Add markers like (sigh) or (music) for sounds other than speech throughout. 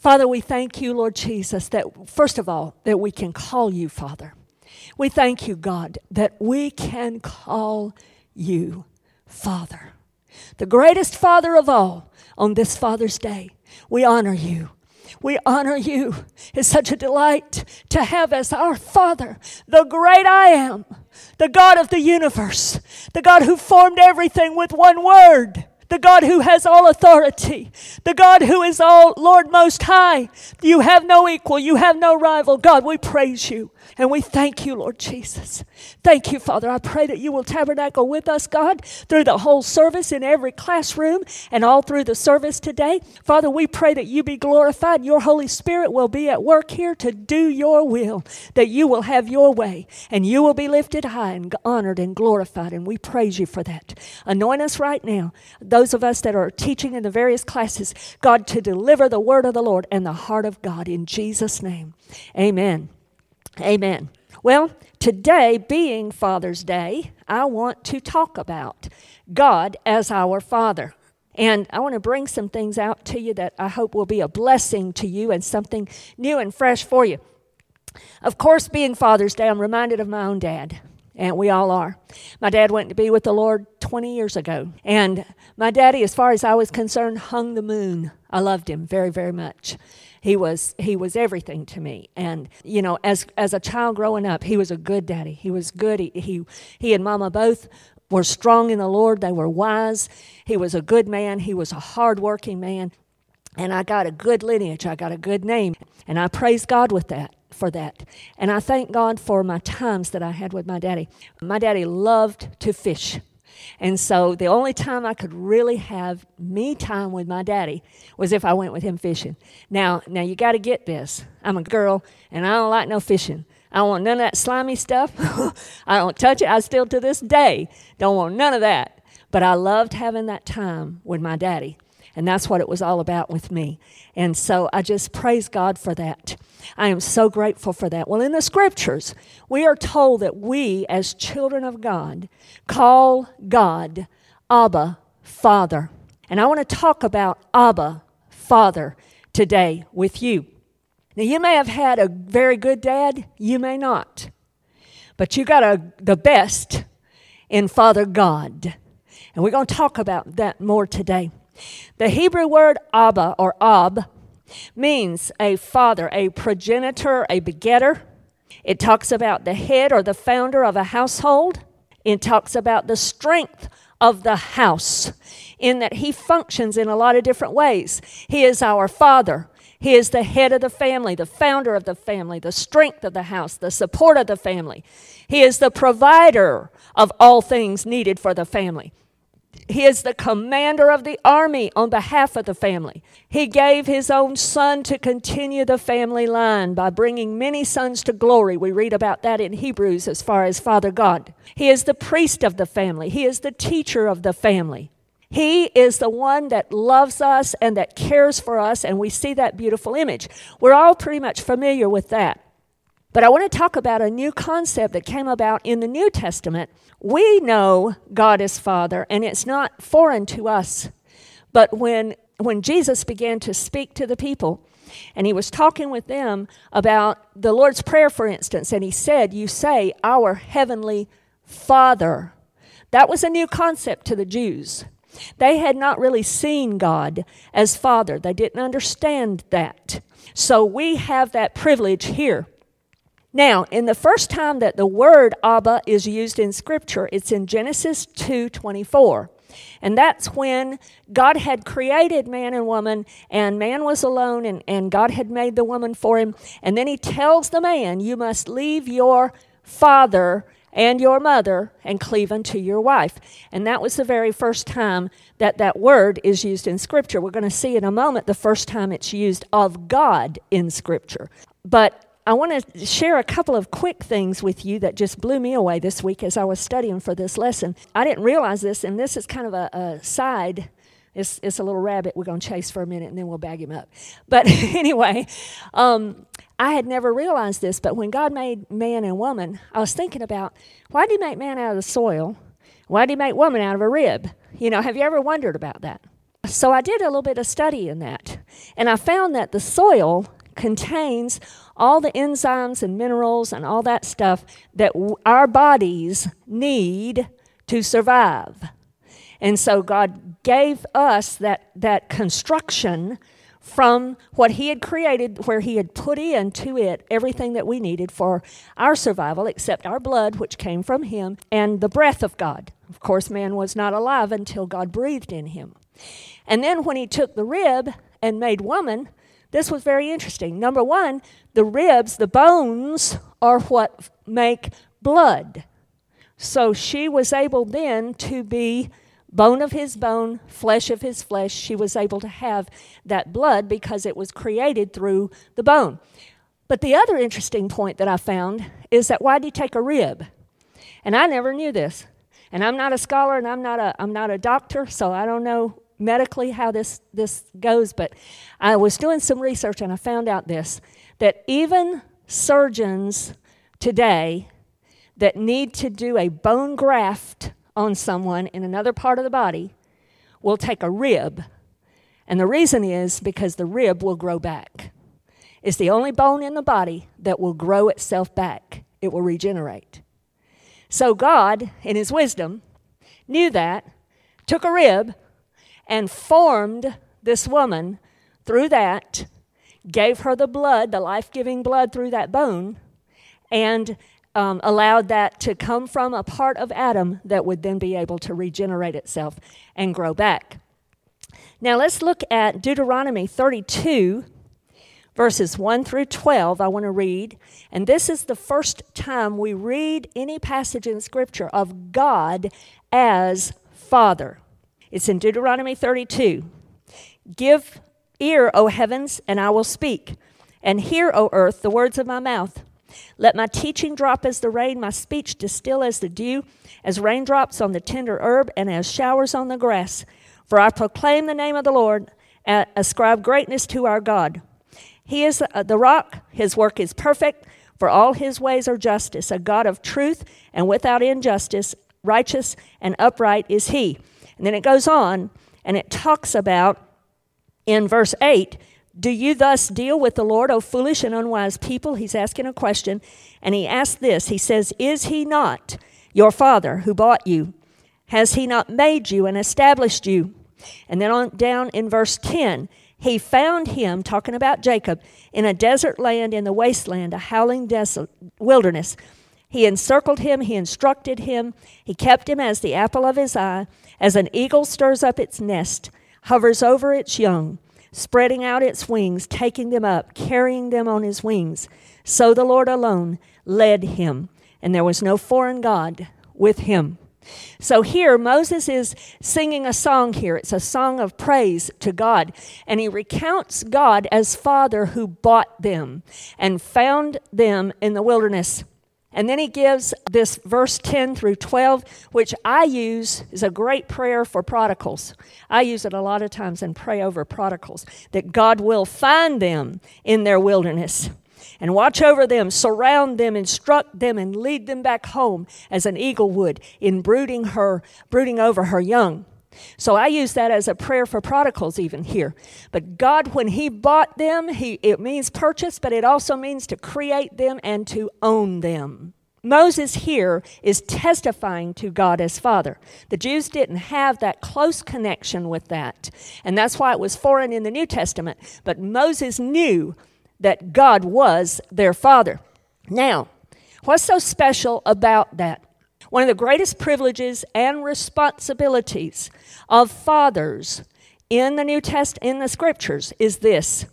Father, we thank you, Lord Jesus, that first of all, that we can call you Father. We thank you, God, that we can call you Father. The greatest Father of all on this Father's Day. We honor you. We honor you. It's such a delight to have as our Father the great I am, the God of the universe, the God who formed everything with one word the God who has all authority, the God who is all Lord Most High. You have no equal, you have no rival. God, we praise you and we thank you, Lord Jesus. Thank you, Father. I pray that you will tabernacle with us, God, through the whole service in every classroom and all through the service today. Father, we pray that you be glorified. Your Holy Spirit will be at work here to do your will, that you will have your way and you will be lifted high and honored and glorified. And we praise you for that. Anoint us right now. Those those of us that are teaching in the various classes, God, to deliver the word of the Lord and the heart of God in Jesus' name. Amen. Amen. Well, today being Father's Day, I want to talk about God as our Father. And I want to bring some things out to you that I hope will be a blessing to you and something new and fresh for you. Of course, being Father's Day, I'm reminded of my own dad and we all are. My dad went to be with the Lord 20 years ago, and my daddy, as far as I was concerned, hung the moon. I loved him very, very much. He was he was everything to me, and you know, as as a child growing up, he was a good daddy. He was good. He he, he and Mama both were strong in the Lord. They were wise. He was a good man. He was a hardworking man, and I got a good lineage. I got a good name, and I praise God with that for that. And I thank God for my times that I had with my daddy. My daddy loved to fish. And so the only time I could really have me time with my daddy was if I went with him fishing. Now, now you got to get this. I'm a girl and I don't like no fishing. I don't want none of that slimy stuff. (laughs) I don't touch it. I still to this day don't want none of that. But I loved having that time with my daddy. And that's what it was all about with me. And so I just praise God for that. I am so grateful for that. Well, in the scriptures, we are told that we, as children of God, call God Abba, Father. And I want to talk about Abba, Father, today with you. Now, you may have had a very good dad, you may not. But you got a, the best in Father God. And we're going to talk about that more today. The Hebrew word Abba or Ab means a father, a progenitor, a begetter. It talks about the head or the founder of a household. It talks about the strength of the house in that he functions in a lot of different ways. He is our father. He is the head of the family, the founder of the family, the strength of the house, the support of the family. He is the provider of all things needed for the family. He is the commander of the army on behalf of the family. He gave his own son to continue the family line by bringing many sons to glory. We read about that in Hebrews as far as Father God. He is the priest of the family, he is the teacher of the family. He is the one that loves us and that cares for us, and we see that beautiful image. We're all pretty much familiar with that. But I want to talk about a new concept that came about in the New Testament. We know God is Father, and it's not foreign to us. But when, when Jesus began to speak to the people, and he was talking with them about the Lord's Prayer, for instance, and he said, You say, Our Heavenly Father. That was a new concept to the Jews. They had not really seen God as Father, they didn't understand that. So we have that privilege here now, in the first time that the word Abba is used in scripture, it's in Genesis 2:24. And that's when God had created man and woman, and man was alone, and, and God had made the woman for him. And then he tells the man, You must leave your father and your mother and cleave unto your wife. And that was the very first time that that word is used in Scripture. We're going to see in a moment the first time it's used of God in Scripture. But I want to share a couple of quick things with you that just blew me away this week as I was studying for this lesson. I didn't realize this, and this is kind of a, a side. It's, it's a little rabbit we're going to chase for a minute and then we'll bag him up. But (laughs) anyway, um, I had never realized this, but when God made man and woman, I was thinking about why did he make man out of the soil? Why did he make woman out of a rib? You know, have you ever wondered about that? So I did a little bit of study in that, and I found that the soil contains all the enzymes and minerals and all that stuff that w- our bodies need to survive. And so God gave us that, that construction from what He had created, where He had put into it everything that we needed for our survival, except our blood, which came from Him, and the breath of God. Of course, man was not alive until God breathed in him. And then when He took the rib and made woman, this was very interesting. Number one, the ribs, the bones, are what make blood. So she was able then to be bone of his bone, flesh of his flesh. She was able to have that blood because it was created through the bone. But the other interesting point that I found is that why did he take a rib? And I never knew this. And I'm not a scholar and I'm not a, I'm not a doctor, so I don't know medically how this, this goes, but I was doing some research and I found out this that even surgeons today that need to do a bone graft on someone in another part of the body will take a rib. And the reason is because the rib will grow back. It's the only bone in the body that will grow itself back, it will regenerate. So God, in His wisdom, knew that, took a rib, and formed this woman through that, gave her the blood, the life giving blood through that bone, and um, allowed that to come from a part of Adam that would then be able to regenerate itself and grow back. Now let's look at Deuteronomy 32, verses 1 through 12. I want to read. And this is the first time we read any passage in Scripture of God as Father. It's in Deuteronomy 32. Give ear, O heavens, and I will speak, and hear, O earth, the words of my mouth. Let my teaching drop as the rain, my speech distill as the dew, as raindrops on the tender herb, and as showers on the grass. For I proclaim the name of the Lord, and ascribe greatness to our God. He is uh, the rock, his work is perfect, for all his ways are justice, a God of truth and without injustice, righteous and upright is he. And then it goes on and it talks about in verse 8 do you thus deal with the Lord, O foolish and unwise people? He's asking a question, and he asks this He says, Is he not your father who bought you? Has he not made you and established you? And then on down in verse 10, he found him, talking about Jacob, in a desert land in the wasteland, a howling wilderness. He encircled him, he instructed him, he kept him as the apple of his eye, as an eagle stirs up its nest, hovers over its young spreading out its wings, taking them up, carrying them on his wings. So the Lord alone led him, and there was no foreign God with him. So here, Moses is singing a song here. It's a song of praise to God. And he recounts God as Father who bought them and found them in the wilderness. And then he gives this verse 10 through 12, which I use is a great prayer for prodigals. I use it a lot of times and pray over prodigals that God will find them in their wilderness and watch over them, surround them, instruct them, and lead them back home as an eagle would in brooding her, brooding over her young. So I use that as a prayer for prodigals even here. But God, when He bought them, he, it means purchase, but it also means to create them and to own them. Moses here is testifying to God as Father. The Jews didn't have that close connection with that, and that's why it was foreign in the New Testament. But Moses knew that God was their Father. Now, what's so special about that? One of the greatest privileges and responsibilities of fathers in the New Test in the scriptures is this.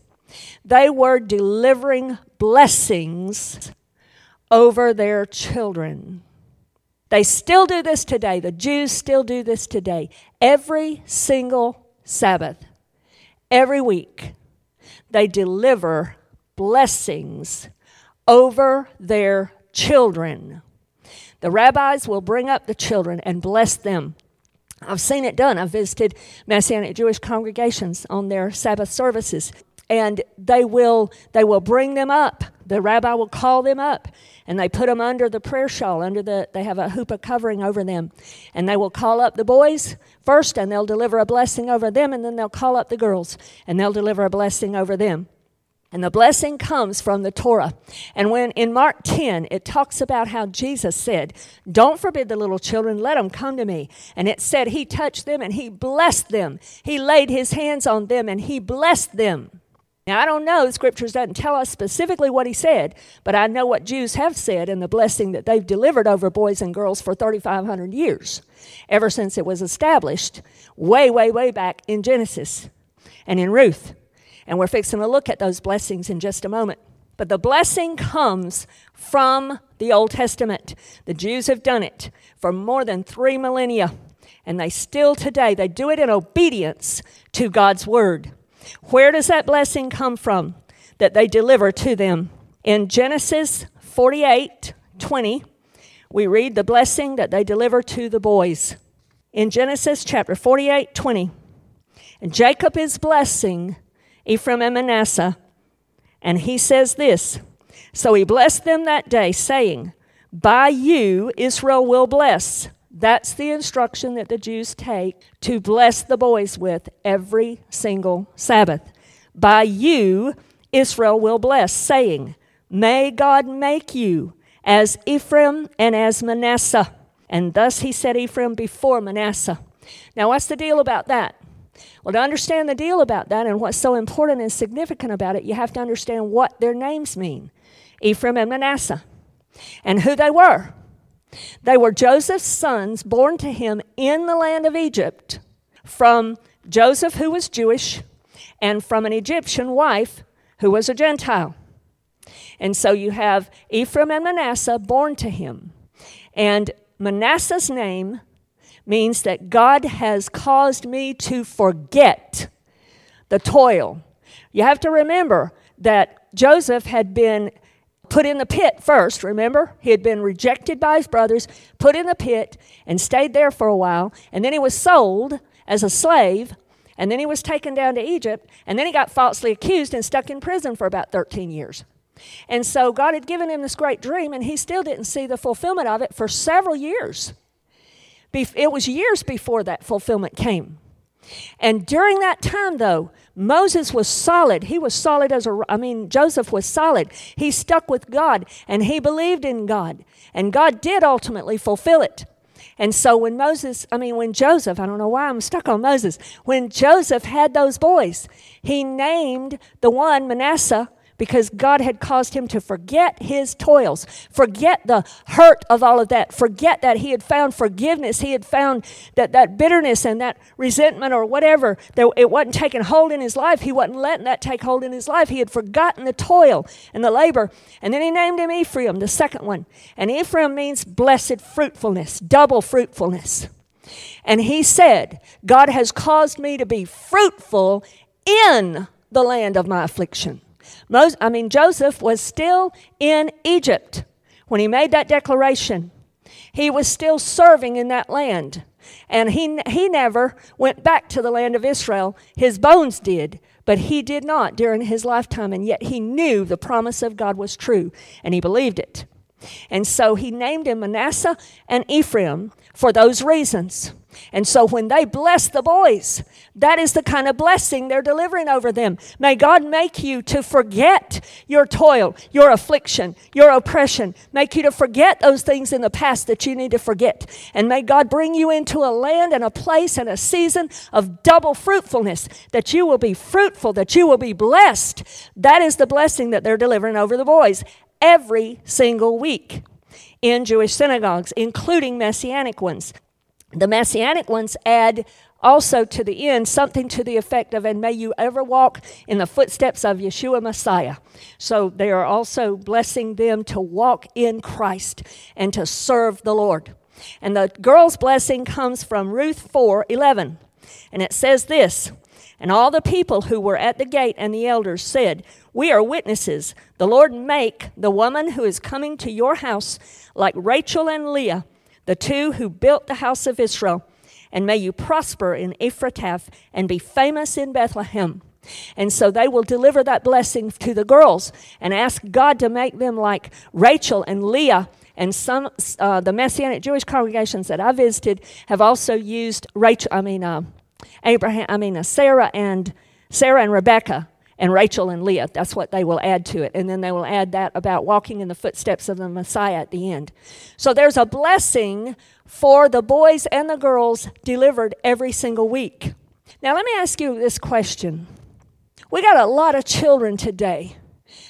They were delivering blessings over their children. They still do this today. The Jews still do this today. Every single Sabbath, every week, they deliver blessings over their children. The rabbis will bring up the children and bless them. I've seen it done. I've visited Messianic Jewish congregations on their Sabbath services. And they will, they will bring them up The rabbi will call them up and they put them under the prayer shawl, under the, they have a chuppah covering over them. And they will call up the boys first and they'll deliver a blessing over them, and then they'll call up the girls and they'll deliver a blessing over them. And the blessing comes from the Torah. And when in Mark 10, it talks about how Jesus said, Don't forbid the little children, let them come to me. And it said he touched them and he blessed them. He laid his hands on them and he blessed them. Now, I don't know, the scriptures doesn't tell us specifically what he said, but I know what Jews have said and the blessing that they've delivered over boys and girls for 3,500 years, ever since it was established, way, way, way back in Genesis and in Ruth. And we're fixing to look at those blessings in just a moment. But the blessing comes from the Old Testament. The Jews have done it for more than three millennia, and they still today, they do it in obedience to God's word. Where does that blessing come from that they deliver to them? In Genesis 48 20, we read the blessing that they deliver to the boys. In Genesis chapter 48 20, and Jacob is blessing Ephraim and Manasseh. And he says this So he blessed them that day, saying, By you Israel will bless. That's the instruction that the Jews take to bless the boys with every single Sabbath. By you Israel will bless, saying, May God make you as Ephraim and as Manasseh. And thus he set Ephraim before Manasseh. Now, what's the deal about that? Well, to understand the deal about that and what's so important and significant about it, you have to understand what their names mean Ephraim and Manasseh, and who they were. They were Joseph's sons born to him in the land of Egypt from Joseph, who was Jewish, and from an Egyptian wife who was a Gentile. And so you have Ephraim and Manasseh born to him. And Manasseh's name means that God has caused me to forget the toil. You have to remember that Joseph had been put in the pit first, remember? He had been rejected by his brothers, put in the pit, and stayed there for a while. And then he was sold as a slave, and then he was taken down to Egypt, and then he got falsely accused and stuck in prison for about 13 years. And so God had given him this great dream, and he still didn't see the fulfillment of it for several years. It was years before that fulfillment came. And during that time, though, Moses was solid. He was solid as a, I mean, Joseph was solid. He stuck with God and he believed in God. And God did ultimately fulfill it. And so when Moses, I mean, when Joseph, I don't know why I'm stuck on Moses, when Joseph had those boys, he named the one Manasseh because God had caused him to forget his toils, forget the hurt of all of that, forget that he had found forgiveness, he had found that that bitterness and that resentment or whatever, that it wasn't taking hold in his life. He wasn't letting that take hold in his life. He had forgotten the toil and the labor. And then he named him Ephraim, the second one. And Ephraim means blessed fruitfulness, double fruitfulness. And he said, God has caused me to be fruitful in the land of my affliction. Most, I mean, Joseph was still in Egypt when he made that declaration. He was still serving in that land. And he, he never went back to the land of Israel. His bones did, but he did not during his lifetime. And yet he knew the promise of God was true, and he believed it. And so he named him Manasseh and Ephraim for those reasons. And so when they bless the boys, that is the kind of blessing they're delivering over them. May God make you to forget your toil, your affliction, your oppression. Make you to forget those things in the past that you need to forget. And may God bring you into a land and a place and a season of double fruitfulness, that you will be fruitful, that you will be blessed. That is the blessing that they're delivering over the boys every single week in Jewish synagogues, including Messianic ones. The Messianic ones add also to the end something to the effect of, and may you ever walk in the footsteps of Yeshua Messiah. So they are also blessing them to walk in Christ and to serve the Lord. And the girl's blessing comes from Ruth 4 11. And it says this And all the people who were at the gate and the elders said, We are witnesses. The Lord make the woman who is coming to your house like Rachel and Leah the two who built the house of Israel. And may you prosper in Ephrathah and be famous in Bethlehem. And so they will deliver that blessing to the girls and ask God to make them like Rachel and Leah. And some, uh, the Messianic Jewish congregations that I visited have also used Rachel, I mean, uh, Abraham, I mean, uh, Sarah and Sarah and Rebecca and Rachel and Leah. That's what they will add to it. And then they will add that about walking in the footsteps of the Messiah at the end. So there's a blessing for the boys and the girls delivered every single week. Now, let me ask you this question. We got a lot of children today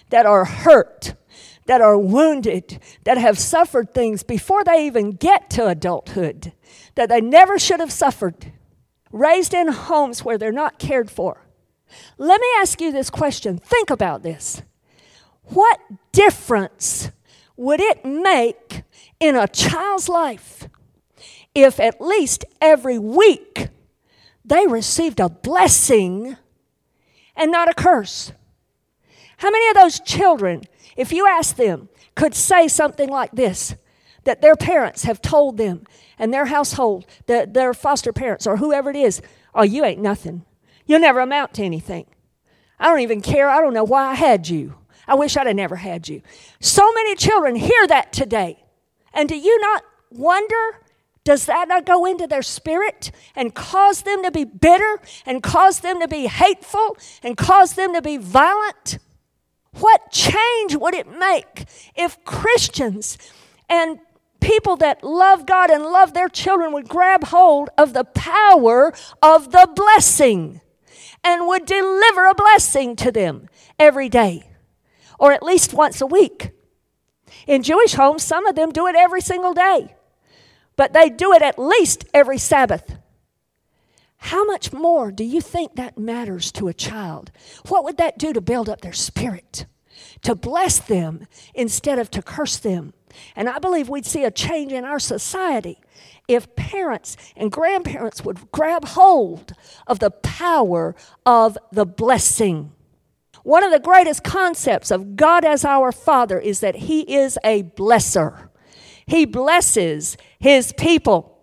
that are hurt, that are wounded, that have suffered things before they even get to adulthood that they never should have suffered, raised in homes where they're not cared for. Let me ask you this question. Think about this. What difference would it make in a child's life if at least every week they received a blessing and not a curse? How many of those children, if you ask them, could say something like this that their parents have told them and their household, the, their foster parents or whoever it is, oh, you ain't nothing. You'll never amount to anything. I don't even care. I don't know why I had you. I wish I'd have never had you. So many children hear that today. And do you not wonder? Does that not go into their spirit and cause them to be bitter and cause them to be hateful and cause them to be violent? What change would it make if Christians and people that love God and love their children would grab hold of the power of the blessing? And would deliver a blessing to them every day or at least once a week. In Jewish homes, some of them do it every single day, but they do it at least every Sabbath. How much more do you think that matters to a child? What would that do to build up their spirit? To bless them instead of to curse them. And I believe we'd see a change in our society if parents and grandparents would grab hold of the power of the blessing. One of the greatest concepts of God as our Father is that He is a blesser. He blesses His people.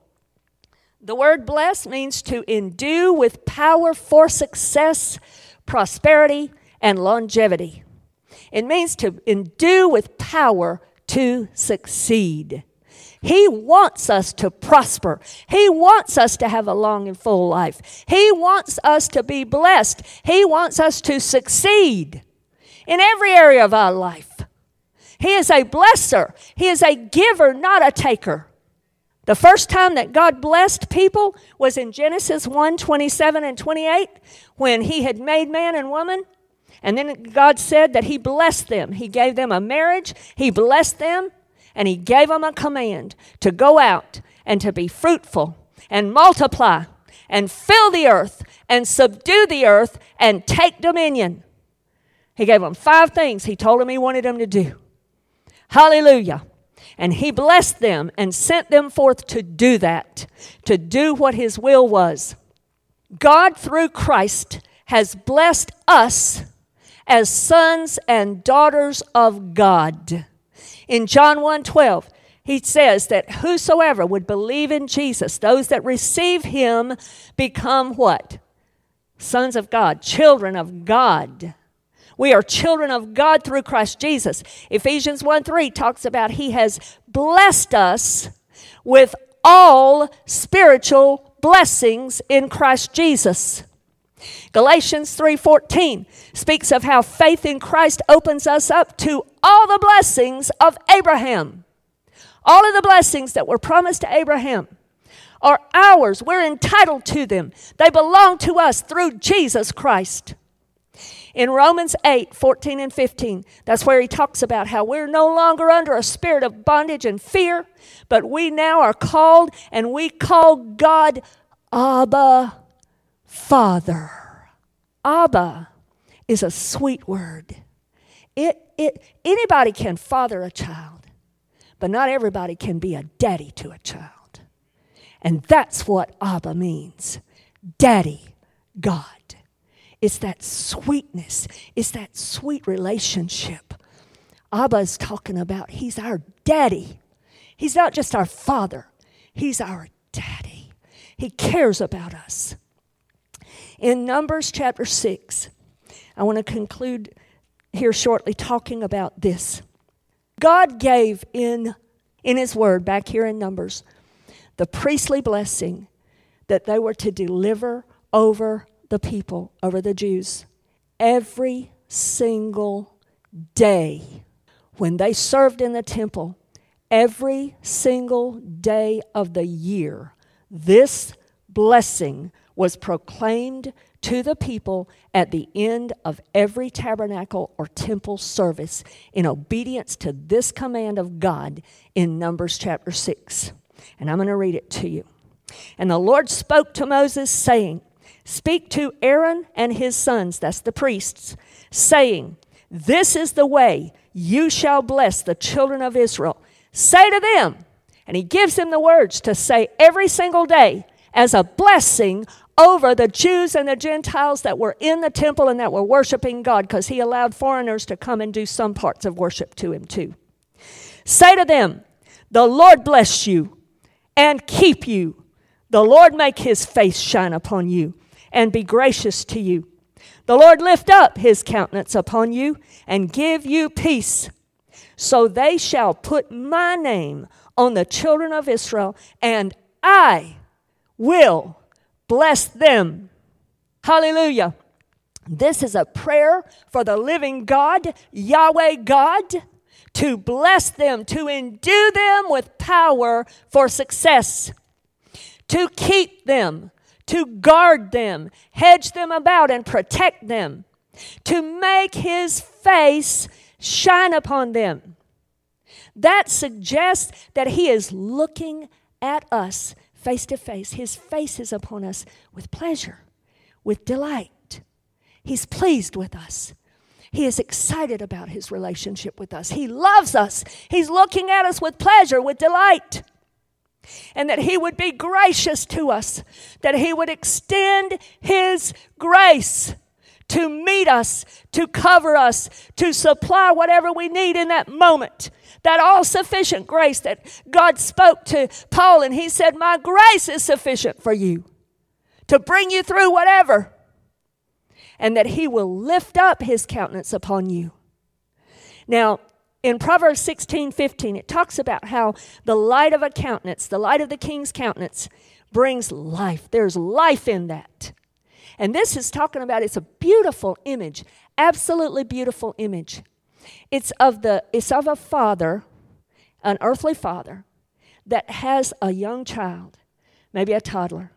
The word bless means to endue with power for success, prosperity, and longevity. It means to endue with power to succeed. He wants us to prosper. He wants us to have a long and full life. He wants us to be blessed. He wants us to succeed in every area of our life. He is a blesser. He is a giver, not a taker. The first time that God blessed people was in Genesis 1 27 and 28 when He had made man and woman. And then God said that He blessed them. He gave them a marriage, He blessed them, and he gave them a command to go out and to be fruitful and multiply and fill the earth and subdue the earth and take dominion. He gave them five things he told them he wanted them to do. Hallelujah. And he blessed them and sent them forth to do that, to do what his will was. God, through Christ, has blessed us as sons and daughters of God. In John 1 12, he says that whosoever would believe in Jesus, those that receive him become what? Sons of God, children of God. We are children of God through Christ Jesus. Ephesians 1 3 talks about he has blessed us with all spiritual blessings in Christ Jesus. Galatians 3:14 speaks of how faith in Christ opens us up to all the blessings of Abraham. All of the blessings that were promised to Abraham are ours. We're entitled to them. They belong to us through Jesus Christ. In Romans 8, 14 and 15, that's where he talks about how we're no longer under a spirit of bondage and fear, but we now are called and we call God Abba Father. Abba is a sweet word. It, it, anybody can father a child, but not everybody can be a daddy to a child. And that's what Abba means Daddy, God. It's that sweetness, it's that sweet relationship. Abba is talking about He's our daddy. He's not just our father, He's our daddy. He cares about us. In Numbers chapter 6, I want to conclude here shortly talking about this. God gave in, in His Word, back here in Numbers, the priestly blessing that they were to deliver over the people, over the Jews, every single day when they served in the temple, every single day of the year, this blessing was proclaimed to the people at the end of every tabernacle or temple service in obedience to this command of God in Numbers chapter 6. And I'm going to read it to you. And the Lord spoke to Moses, saying, Speak to Aaron and his sons, that's the priests, saying, This is the way you shall bless the children of Israel. Say to them, and he gives them the words to say every single day as a blessing over the Jews and the Gentiles that were in the temple and that were worshiping God because he allowed foreigners to come and do some parts of worship to him too. Say to them, The Lord bless you and keep you. The Lord make his face shine upon you and be gracious to you. The Lord lift up his countenance upon you and give you peace. So they shall put my name on the children of Israel, and I will bless them. Hallelujah. This is a prayer for the living God, Yahweh God, to bless them, to endue them with power for success, to keep them, to guard them, hedge them about, and protect them, to make his face shine upon them. That suggests that he is looking at us face to face. His face is upon us with pleasure, with delight. He's pleased with us. He is excited about his relationship with us. He loves us. He's looking at us with pleasure, with delight. And that he would be gracious to us, that he would extend his grace to meet us, to cover us, to supply whatever we need in that moment that all sufficient grace that God spoke to Paul, and he said, My grace is sufficient for you to bring you through whatever, and that he will lift up his countenance upon you. Now, in Proverbs 16 15, it talks about how the light of a countenance, the light of the king's countenance, brings life. There's life in that. And this is talking about it's a beautiful image, absolutely beautiful image. It's of the it's of a father, an earthly father, that has a young child, maybe a toddler,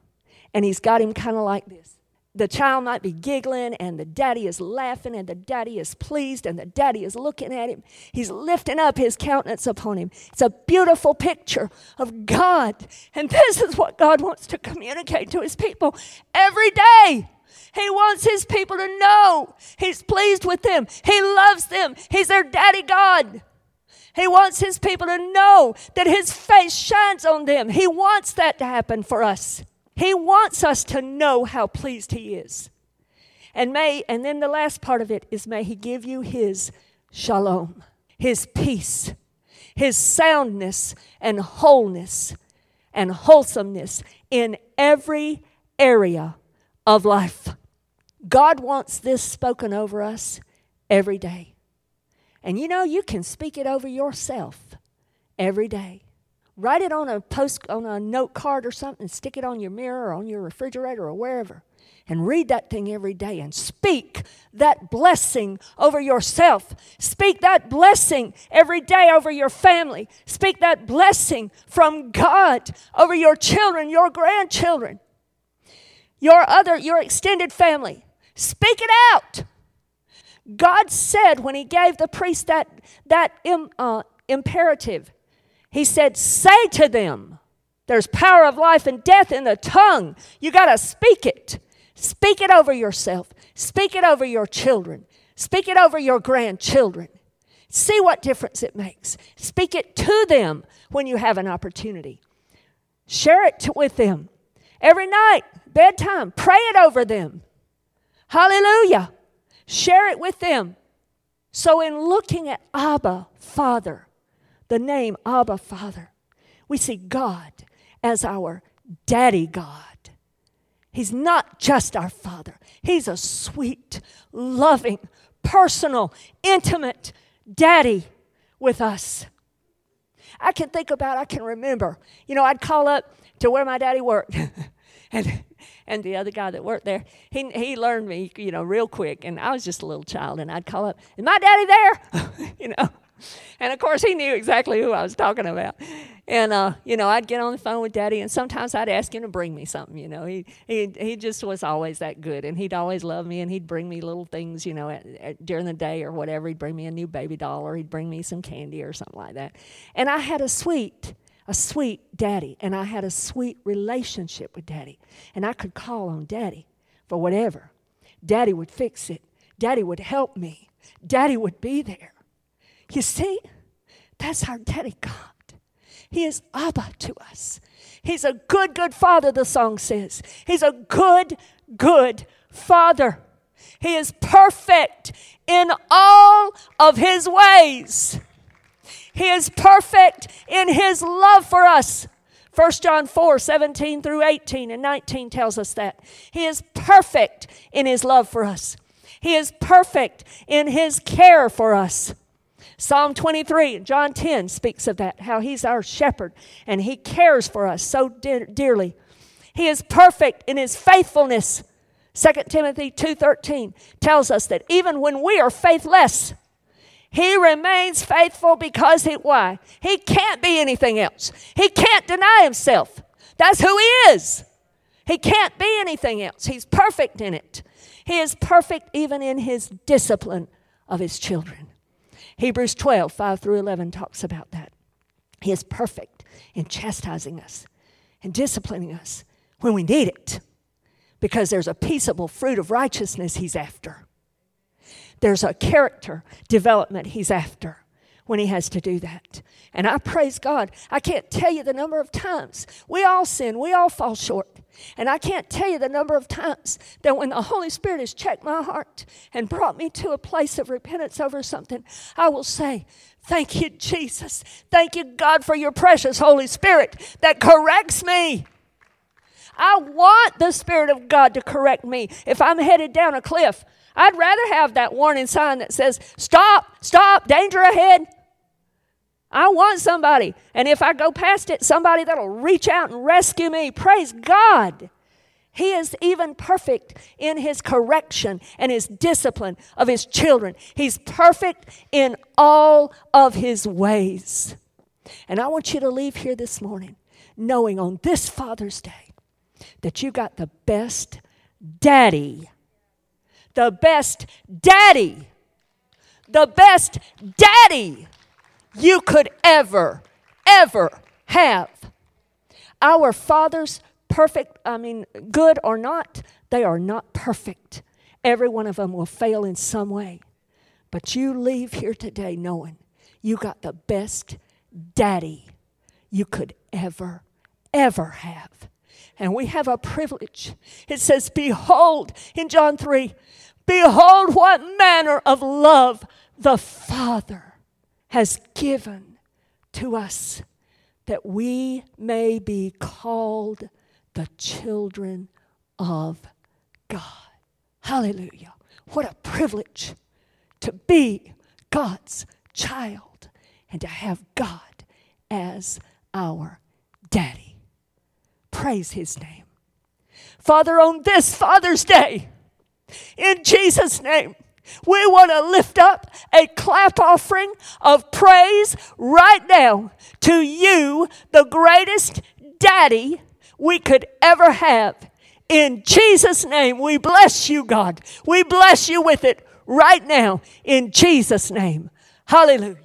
and he's got him kind of like this. The child might be giggling, and the daddy is laughing, and the daddy is pleased, and the daddy is looking at him. He's lifting up his countenance upon him. It's a beautiful picture of God. And this is what God wants to communicate to his people every day. He wants his people to know he's pleased with them. He loves them. He's their daddy God. He wants his people to know that his face shines on them. He wants that to happen for us. He wants us to know how pleased he is. And may and then the last part of it is may he give you his shalom, his peace, his soundness and wholeness and wholesomeness in every area of life. God wants this spoken over us every day. And you know, you can speak it over yourself every day. Write it on a post on a note card or something, stick it on your mirror or on your refrigerator or wherever. And read that thing every day and speak that blessing over yourself. Speak that blessing every day over your family. Speak that blessing from God over your children, your grandchildren, your other, your extended family. Speak it out. God said when He gave the priest that, that Im, uh, imperative, He said, Say to them, there's power of life and death in the tongue. You got to speak it. Speak it over yourself. Speak it over your children. Speak it over your grandchildren. See what difference it makes. Speak it to them when you have an opportunity. Share it with them. Every night, bedtime, pray it over them. Hallelujah. Share it with them. So, in looking at Abba, Father, the name Abba, Father, we see God as our daddy God. He's not just our Father, He's a sweet, loving, personal, intimate daddy with us. I can think about, I can remember, you know, I'd call up to where my daddy worked. (laughs) and and the other guy that worked there, he, he learned me, you know, real quick. And I was just a little child, and I'd call up, Is my daddy there? (laughs) you know. And of course, he knew exactly who I was talking about. And, uh, you know, I'd get on the phone with daddy, and sometimes I'd ask him to bring me something, you know. He, he, he just was always that good, and he'd always love me, and he'd bring me little things, you know, at, at, during the day or whatever. He'd bring me a new baby doll, or he'd bring me some candy or something like that. And I had a sweet, a sweet daddy, and I had a sweet relationship with daddy. And I could call on daddy for whatever. Daddy would fix it, daddy would help me, daddy would be there. You see, that's our daddy God. He is Abba to us. He's a good, good father, the song says. He's a good, good father. He is perfect in all of his ways. He is perfect in his love for us. 1 John 4 17 through 18 and 19 tells us that. He is perfect in his love for us, he is perfect in his care for us. Psalm 23, John 10 speaks of that, how he's our shepherd and he cares for us so de- dearly. He is perfect in his faithfulness. 2 Timothy 2:13 tells us that even when we are faithless, he remains faithful because he why? He can't be anything else. He can't deny himself. That's who he is. He can't be anything else. He's perfect in it. He is perfect even in his discipline of his children. Hebrews 12, 5 through 11 talks about that. He is perfect in chastising us and disciplining us when we need it because there's a peaceable fruit of righteousness he's after. There's a character development he's after when he has to do that. And I praise God. I can't tell you the number of times we all sin, we all fall short. And I can't tell you the number of times that when the Holy Spirit has checked my heart and brought me to a place of repentance over something, I will say, Thank you, Jesus. Thank you, God, for your precious Holy Spirit that corrects me. I want the Spirit of God to correct me. If I'm headed down a cliff, I'd rather have that warning sign that says, Stop, stop, danger ahead. I want somebody. And if I go past it, somebody that'll reach out and rescue me. Praise God. He is even perfect in his correction and his discipline of his children. He's perfect in all of his ways. And I want you to leave here this morning knowing on this Father's Day that you got the best daddy. The best daddy. The best daddy you could ever, ever have. Our fathers, perfect, I mean, good or not, they are not perfect. Every one of them will fail in some way. But you leave here today knowing you got the best daddy you could ever, ever have. And we have a privilege. It says, Behold, in John 3, behold what manner of love the Father has given to us that we may be called the children of God. Hallelujah. What a privilege to be God's child and to have God as our daddy. Praise his name. Father, on this Father's Day, in Jesus' name, we want to lift up a clap offering of praise right now to you, the greatest daddy we could ever have. In Jesus' name, we bless you, God. We bless you with it right now in Jesus' name. Hallelujah.